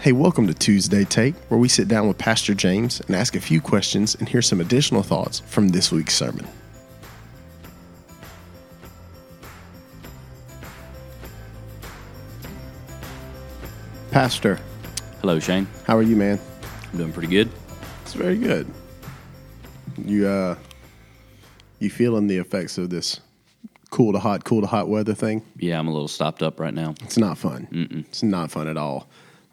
Hey, welcome to Tuesday Take, where we sit down with Pastor James and ask a few questions and hear some additional thoughts from this week's sermon. Pastor, Hello, Shane. how are you, man? I'm doing pretty good. It's very good. You uh you feeling the effects of this cool to hot, cool to hot weather thing? Yeah, I'm a little stopped up right now. It's not fun. It's not fun at all.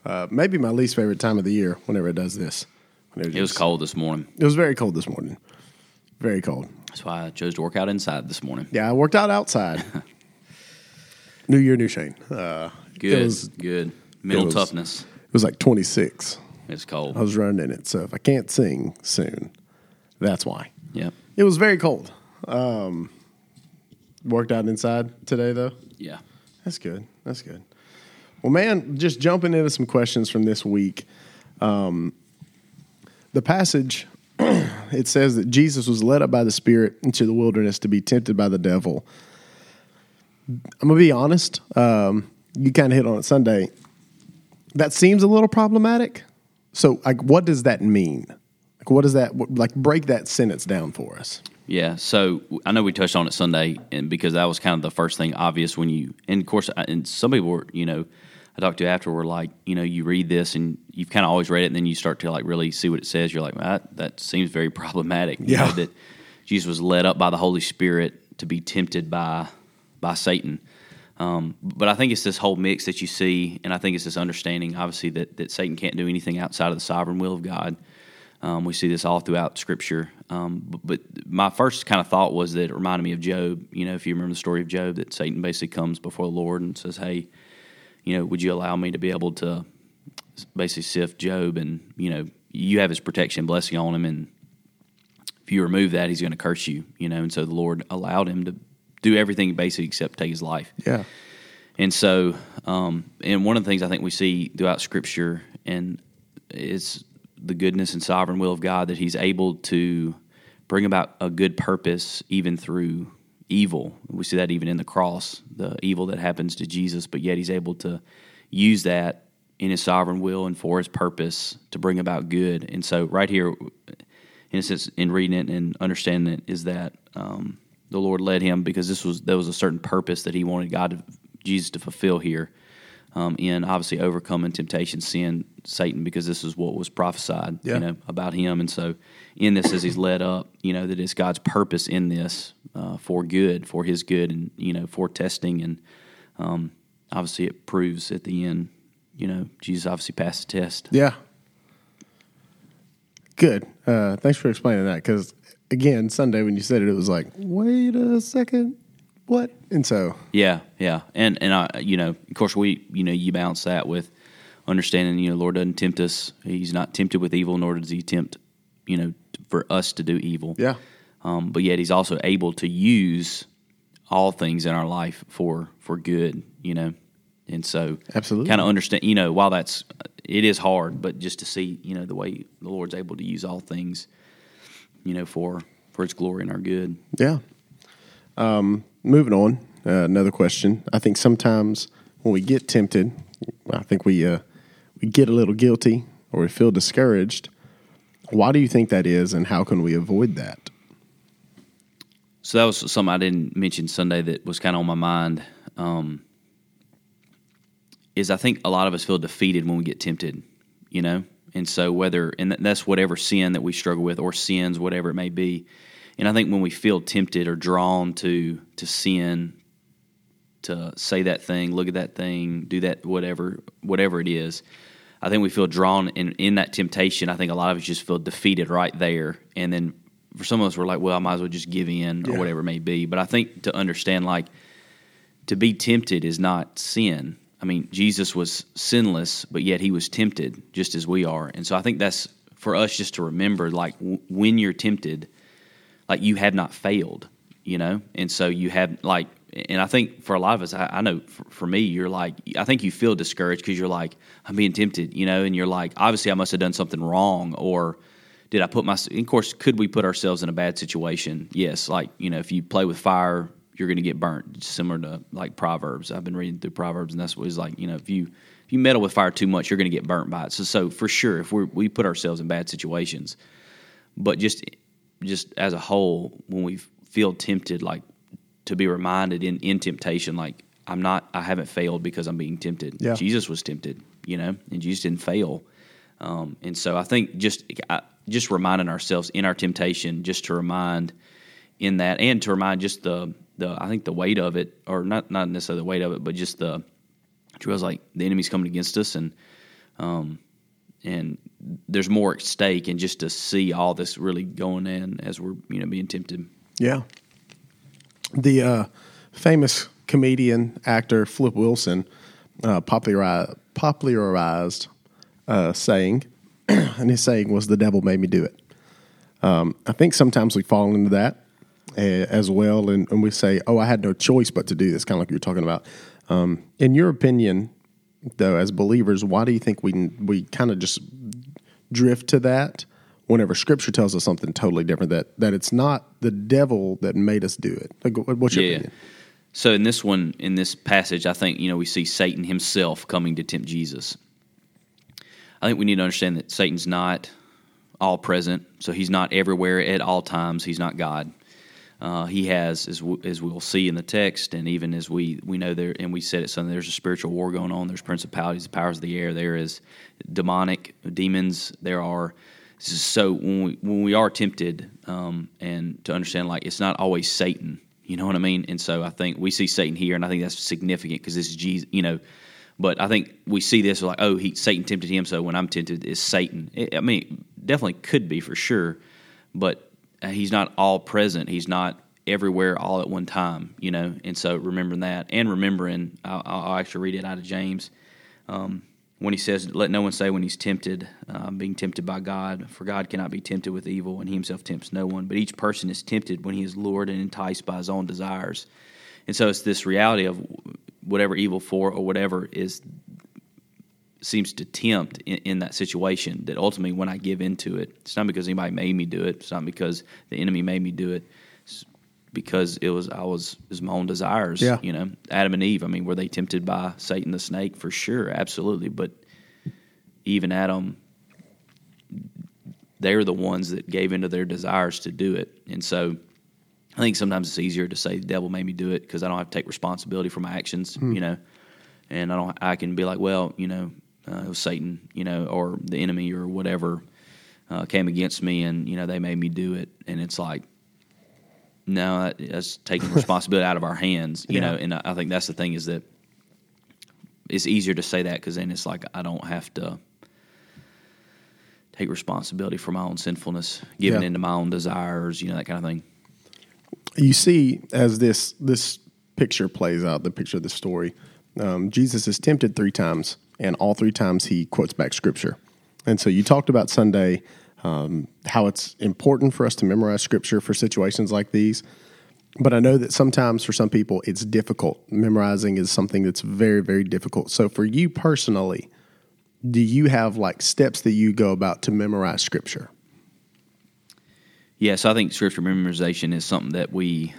Uh, maybe my least favorite time of the year whenever it does this. Whenever It was just- cold this morning. It was very cold this morning. Very cold. That's why I chose to work out inside this morning. Yeah, I worked out outside. new year, new Shane. Uh, Good, It was, good. Mental was- toughness. it was like 26. It's cold. I was running in it. So if I can't sing soon, that's why. Yep. It was very cold. Um, worked out inside today, though. Yeah. That's good. That's good. Well, man, just jumping into some questions from this week. Um, the passage it says that Jesus was led up by the Spirit into the wilderness to be tempted by the devil. I'm gonna be honest. Um, you kind of hit on it Sunday. That seems a little problematic. So, like, what does that mean? Like, what does that like? Break that sentence down for us. Yeah. So I know we touched on it Sunday, and because that was kind of the first thing obvious when you, and of course, and some people were, you know, I talked to after were like, you know, you read this and you've kind of always read it, and then you start to like really see what it says. You're like, well, that, that seems very problematic. You Yeah. know, that Jesus was led up by the Holy Spirit to be tempted by by Satan. Um, but I think it's this whole mix that you see, and I think it's this understanding, obviously, that, that Satan can't do anything outside of the sovereign will of God. Um, we see this all throughout Scripture. Um, but, but my first kind of thought was that it reminded me of Job. You know, if you remember the story of Job, that Satan basically comes before the Lord and says, "Hey, you know, would you allow me to be able to basically sift Job? And you know, you have His protection, and blessing on him, and if you remove that, He's going to curse you. You know, and so the Lord allowed him to do everything basically except take his life. Yeah. And so, um, and one of the things I think we see throughout Scripture and is the goodness and sovereign will of God that He's able to bring about a good purpose even through evil. We see that even in the cross, the evil that happens to Jesus, but yet He's able to use that in His sovereign will and for His purpose to bring about good. And so, right here, in a sense, in reading it and understanding it, is that um, the Lord led him because this was there was a certain purpose that He wanted God, to, Jesus, to fulfill here. Um, in obviously overcoming temptation, sin, Satan, because this is what was prophesied, Yeah. you know, about him. And so, in this, as he's led up, you know, that it's God's purpose in this uh, for good, for His good, and you know, for testing, and um, obviously, it proves at the end, you know, Jesus obviously passed the test. Yeah. Good. Uh, thanks for explaining that. Because again, Sunday when you said it, it was like, wait a second, what? And so, Yeah, yeah, and and I, you know, of course, we, you know, you balance that with understanding, you know, Lord doesn't tempt us; He's not tempted with evil, nor does He tempt, you know, for us to do evil. yeah, Um, but yet, He's also able to use all things in our life for for good, you know, and so Absolutely. kind of understand, you know, while that's it is hard, but just to see, you know, the way the Lord's able to use all things, you know, for for His glory and our good. yeah. Um, moving on. Uh, another question. I think sometimes when we get tempted, I think we uh, we get a little guilty or we feel discouraged. Why do you think that is, and how can we avoid that? So that was something I didn't mention Sunday that was kind of on my mind. Um, is I think a lot of us feel defeated when we get tempted, you know, and so whether and that's whatever sin that we struggle with or sins, whatever it may be. And I think when we feel tempted or drawn to to sin, to say that thing, look at that thing, do that, whatever, whatever it is. I think we feel drawn in, in that temptation. I think a lot of us just feel defeated right there. And then for some of us, we're like, well, I might as well just give in Yeah. or whatever it may be. But I think to understand, like, to be tempted is not sin. I mean, Jesus was sinless, but yet he was tempted just as we are. And so I think that's for us just to remember, like, w- when you're tempted, like, you have not failed, you know? And so you have, like, and I think for a lot of us, I, I know for, for me, you're like, I think you feel discouraged because you're like, I'm being tempted, you know, and you're like, obviously, I must have done something wrong, or did I put my? Of course, could we put ourselves in a bad situation? Yes, like you know, if you play with fire, you're going to get burnt. Similar to like Proverbs. I've been reading through Proverbs, and that's what it's like. You know, if you if you meddle with fire too much, you're going to get burnt by it. So, so for sure, if we we put ourselves in bad situations, but just just as a whole, when we feel tempted, like to be reminded in in temptation, like I'm not, I haven't failed because I'm being tempted. Yeah. Jesus was tempted, you know, and Jesus didn't fail. Um, and so I think just just reminding ourselves in our temptation, just to remind in that, and to remind just the the I think the weight of it, or not not necessarily the weight of it, but just the it was like the enemy's coming against us, and um, and there's more at stake, and just to see all this really going in as we're you know being tempted. Yeah. The uh, famous comedian actor Flip Wilson uh, popularized, popularized uh, saying, and his saying was, "The devil made me do it." Um, I think sometimes we fall into that as well, and, and, we say, "Oh, I had no choice but to do this," kind of like you're talking about. Um, in your opinion, though, as believers, why do you think we we kind of just drift to that? Whenever Scripture tells us something totally different, that that it's not the devil that made us do it. Like, what's your yeah. opinion? So in this one, in this passage, I think you know we see Satan himself coming to tempt Jesus. I think we need to understand that Satan's not all present, so he's not everywhere at all times. He's not God. Uh, he has, as, w- as we'll see in the text, and even as we, we know there, and we said it Sunday, there's a spiritual war going on. There's principalities, the powers of the air. There is demonic demons. There are. So when we when we are tempted, um, and to understand, like it's not always Satan. You know what I mean? And so I think we see Satan here, and I think that's significant because this is Jesus. You know, but I think we see this like, oh, he Satan tempted him, so when I'm tempted, is Satan. It, I mean, definitely could be for sure, but he's not all present. He's not everywhere all at one time. You know, and so remembering that and remembering, I'll, I'll actually read it out of James. Um, when he says, "Let no one say when he's tempted, uh, being tempted by God, for God cannot be tempted with evil, and He Himself tempts no one. But each person is tempted when he is lured and enticed by his own desires." And so it's this reality of whatever evil for or whatever is seems to tempt in, in, that situation that ultimately when I give into it, it's not because anybody made me do it. It's not because the enemy made me do it. It's because it was I was it was my own desires. Yeah. You know, Adam and Eve. I mean, were they tempted by Satan the snake? For sure, absolutely. But even Adam, they're the ones that gave into their desires to do it, and so I think sometimes it's easier to say the devil made me do it because I don't have to take responsibility for my actions, mm. you know, and I don't. I can be like, well, you know, uh, it was Satan, you know, or the enemy or whatever uh, came against me, and you know they made me do it, and it's like, no, that's taking responsibility out of our hands, you yeah. know, and I think that's the thing is that it's easier to say that because then it's like I don't have to take responsibility for my own sinfulness, giving yeah. into my own desires, you know, that kind of thing you see as this this picture plays out, the picture of the story, um, Jesus is tempted three times, and all three times he quotes back scripture. And so you talked about Sunday um, how it's important for us to memorize scripture for situations like these. But I know that sometimes for some people it's difficult. Memorizing is something that's very, very difficult. So for you personally, do you have like steps that you go about to memorize scripture? Yeah, so I think scripture memorization is something that we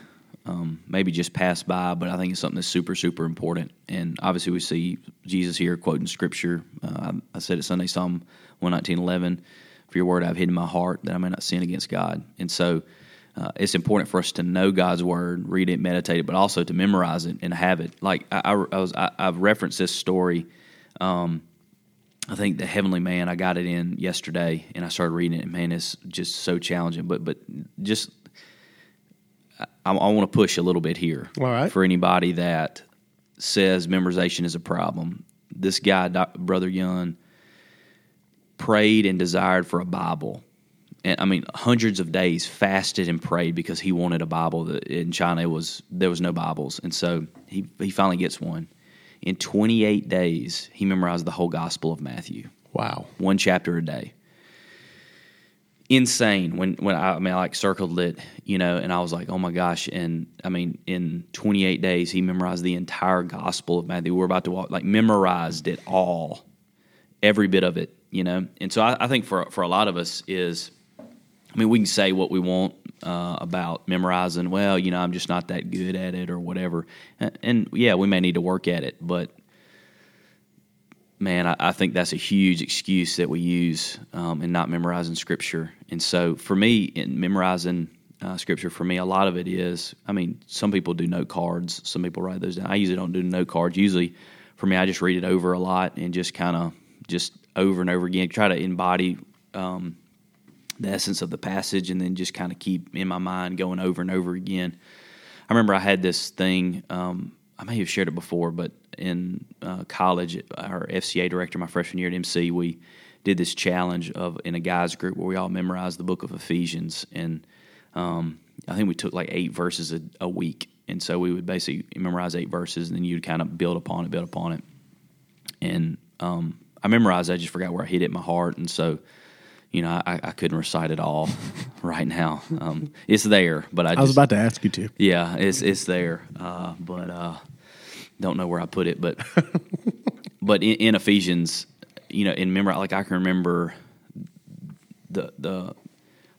um, maybe just pass by, but I think it's something that's super, super important. And obviously, we see Jesus here quoting scripture. Uh, I, said it Sunday, Psalm 119, 11, For your word I've hidden my heart that I may not sin against God. And so uh, it's important for us to know God's word, read it, meditate it, but also to memorize it and have it. Like I, I, was, I, have referenced this story um, I think the Heavenly Man. I got it in yesterday, and I started reading it. And man, it's just so challenging. But but just I, I want to push a little bit here. All right. For anybody that says memorization is a problem, this guy, Brother Yun, prayed and desired for a Bible. And I mean, hundreds of days fasted and prayed because he wanted a Bible. That in China was there was no Bibles, and so he he finally gets one in 28 days, he memorized the whole Gospel of Matthew. Wow. One chapter a day. Insane. When when I, I mean I like circled it, you know, and I was like, oh my gosh. And I mean, in 28 days, he memorized the entire Gospel of Matthew. We're about to walk, like memorized it all, every bit of it, you know. And so I, I think for for a lot of us is, I mean, we can say what we want uh, about memorizing. Well, you know, I'm just not that good at it or whatever. And, and yeah, we may need to work at it, but man, I, I, think that's a huge excuse that we use um, in not memorizing scripture. And so for me, in memorizing uh, scripture, for me, a lot of it is, I mean, some people do note cards, some people write those down. I usually don't do note cards. Usually for me, I just read it over a lot and just kind of just over and over again, try to embody um, the essence of the passage and then just kind of keep in my mind going over and over again. I remember I had this thing, um, I may have shared it before, but in uh, college, our FCA director, my freshman year at MC, we did this challenge of in a guys group where we all memorized the book of Ephesians, and um, I think we took like eight verses a, a, week, and so we would basically memorize eight verses, and then you'd kind of build upon it, build upon it, and um, I memorized. I just forgot where I hit it in my heart, and so you know, I, I couldn't recite it all right now. Um, it's there, but I, just, I was about to ask you to. Yeah, it's it's there, uh, but uh, don't know where I put it, but but in, in, Ephesians, you know, in remember, like I can remember the the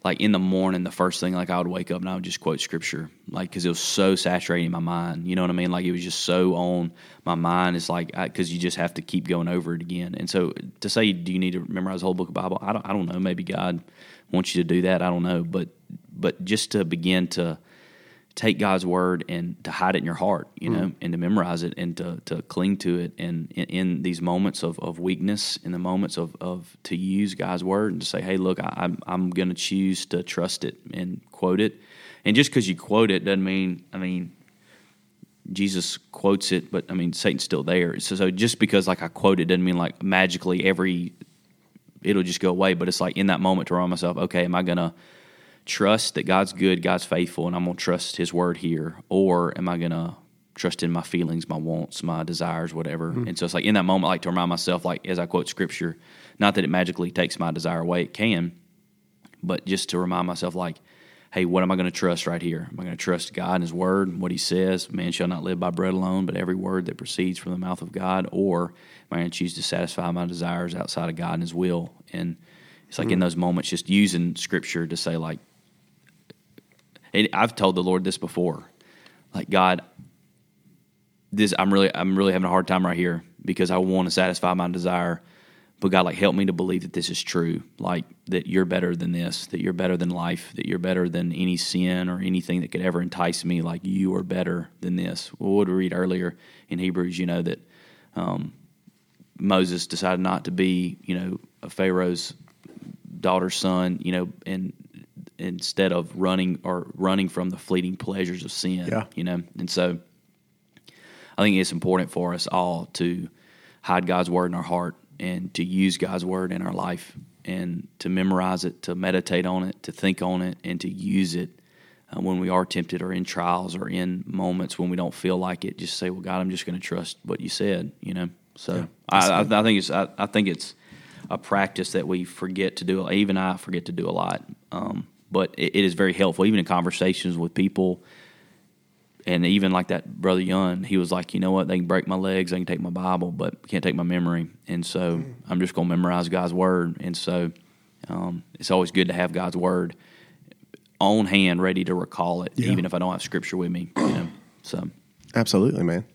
like in the morning, the first thing like I would wake up and I would just quote scripture, like because it was so saturating in my mind. You know what I mean? Like it was just so on my mind. It's like because you just have to keep going over it again. And so to say, do you need to memorize the whole book of Bible? I don't. I don't know. Maybe God wants you to do that. I don't know. But but just to begin to take God's word and to hide it in your heart, you know, mm. and to memorize it and to, to cling to it. And in, in, these moments of, of weakness, in the moments of, of to use God's word and to say, hey, look, I, I'm, I'm going to choose to trust it and quote it. And just because you quote it doesn't mean, I mean, Jesus quotes it, but I mean, Satan's still there. So, so just because like I quote it doesn't mean like magically every, it'll just go away. But it's like in that moment to remind myself, okay, am I going to, trust that God's good, God's faithful, and I'm going to trust His word here? Or am I going to trust in my feelings, my wants, my desires, whatever? Mm-hmm. And so it's like in that moment, I like to remind myself, like as I quote scripture, not that it magically takes my desire away, it can, but just to remind myself, like, hey, what am I going to trust right here? Am I going to trust God and His Word, and what He says? Man shall not live by bread alone, but every word that proceeds from the mouth of God. Or am I going to choose to satisfy my desires outside of God and His will? And it's like mm-hmm. in those moments, just using Scripture to say, like, I've told the Lord this before, like God, this I'm really I'm really having a hard time right here because I want to satisfy my desire, but God, like help me to believe that this is true, like that you're better than this, that you're better than life, that you're better than any sin or anything that could ever entice me. Like you are better than this. Well, what we read earlier in Hebrews, you know that um, Moses decided not to be, you know, a Pharaoh's daughter's son, you know, and instead of running or running from the fleeting pleasures of sin. Yeah. You know, and so I think it's important for us all to hide God's word in our heart and to use God's word in our life and to memorize it, to meditate on it, to think on it, and to use it uh, when we are tempted or in trials or in moments when we don't feel like it. Just say, "Well, God, I'm just going to trust what you said." You know. So yeah, I, I, I, think it's I, I, think it's a practice that we forget to do. Even I forget to do a lot. Um, but it, it is very helpful, even in conversations with people. And even like that brother Yun, he was like, you know what? They can break my legs, they can take my Bible, but can't take my memory. And so mm. I'm just going to memorize God's word. And so um, it's always good to have God's word on hand, ready to recall it, yeah. even if I don't have scripture with me. You know? So absolutely, man.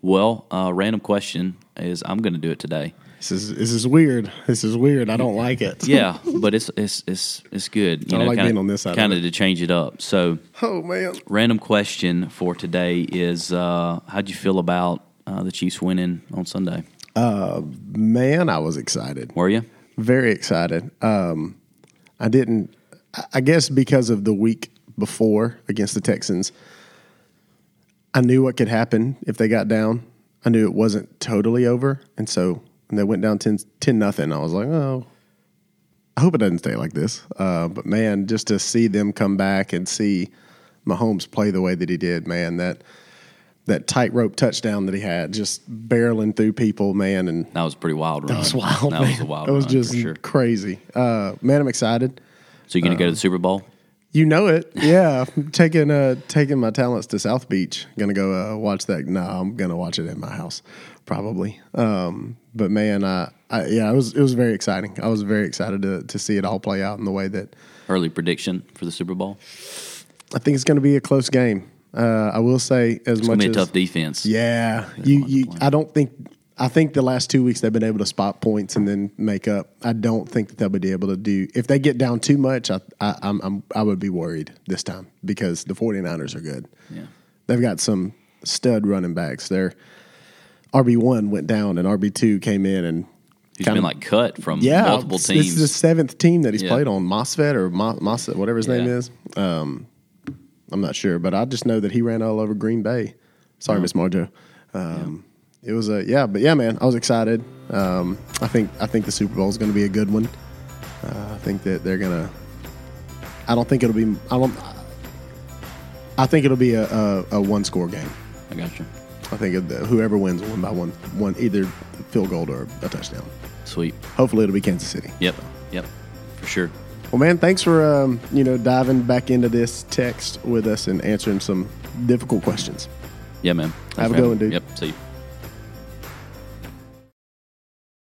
Well, uh, random question is I'm going to do it today. This is this is weird. This is weird. I don't like it. yeah, but it's it's it's it's good. You I know, like kinda, being on this side. Kind of to change it up. So, oh man. Random question for today is: uh, How'd you feel about uh, the Chiefs winning on Sunday? Uh, man, I was excited. Were you? Very excited. Um, I didn't. I guess because of the week before against the Texans, I knew what could happen if they got down. I knew it wasn't totally over, and so and they went down 10, 10 nothing. I was like, oh, I hope it doesn't stay like this. Uh, but man, just to see them come back and see Mahomes play the way that he did, man, that that tightrope touchdown that he had, just barreling through people, man, and that was pretty wild. Run. That was wild. That man. was a wild. That was just sure. crazy. Uh, man, I'm excited. So you're gonna go to the Super Bowl? You know it, yeah. taking uh, taking my talents to South Beach. Gonna go uh, watch that. No, I'm gonna watch it in my house probably. Um, but man, I, I, yeah, it was it was very exciting. I was very excited to to see it all play out in the way that Early prediction for the Super Bowl. I think it's going to be a close game. Uh, I will say as It's much gonna be a as tough defense. yeah, you, you. I don't think I think the last two weeks they've been able to spot points and then make up. I don't think that they'll be able to do if they get down too much. I I, I'm, I'm I would be worried this time because the 49ers are good. Yeah. They've got some stud running backs. Their RB one went down and RB two came in and He's kinda- been like cut from yeah, multiple teams. This is the seventh team that he's Yeah. played on, Mosfet or Mo- Mosset, whatever his name is. Um, I'm not sure, but I just know that he ran all over Green Bay. Sorry. Miss Marjo. Um, It was a yeah, but yeah, man, I was excited. Um, I think I think the Super Bowl is going to be a good one. Uh, I think that they're gonna. I don't think it'll be. I don't. I think it'll be a, a, a one score game. I got you. I think it, whoever wins will win by one, one either field goal or a touchdown. Sweet. Hopefully, it'll be Kansas City. Yep. Yep. For sure. Well, man, thanks for um, you know diving back into this text with us and answering some difficult questions. Yeah, man. Thanks Have a good one, dude. Yep. See you.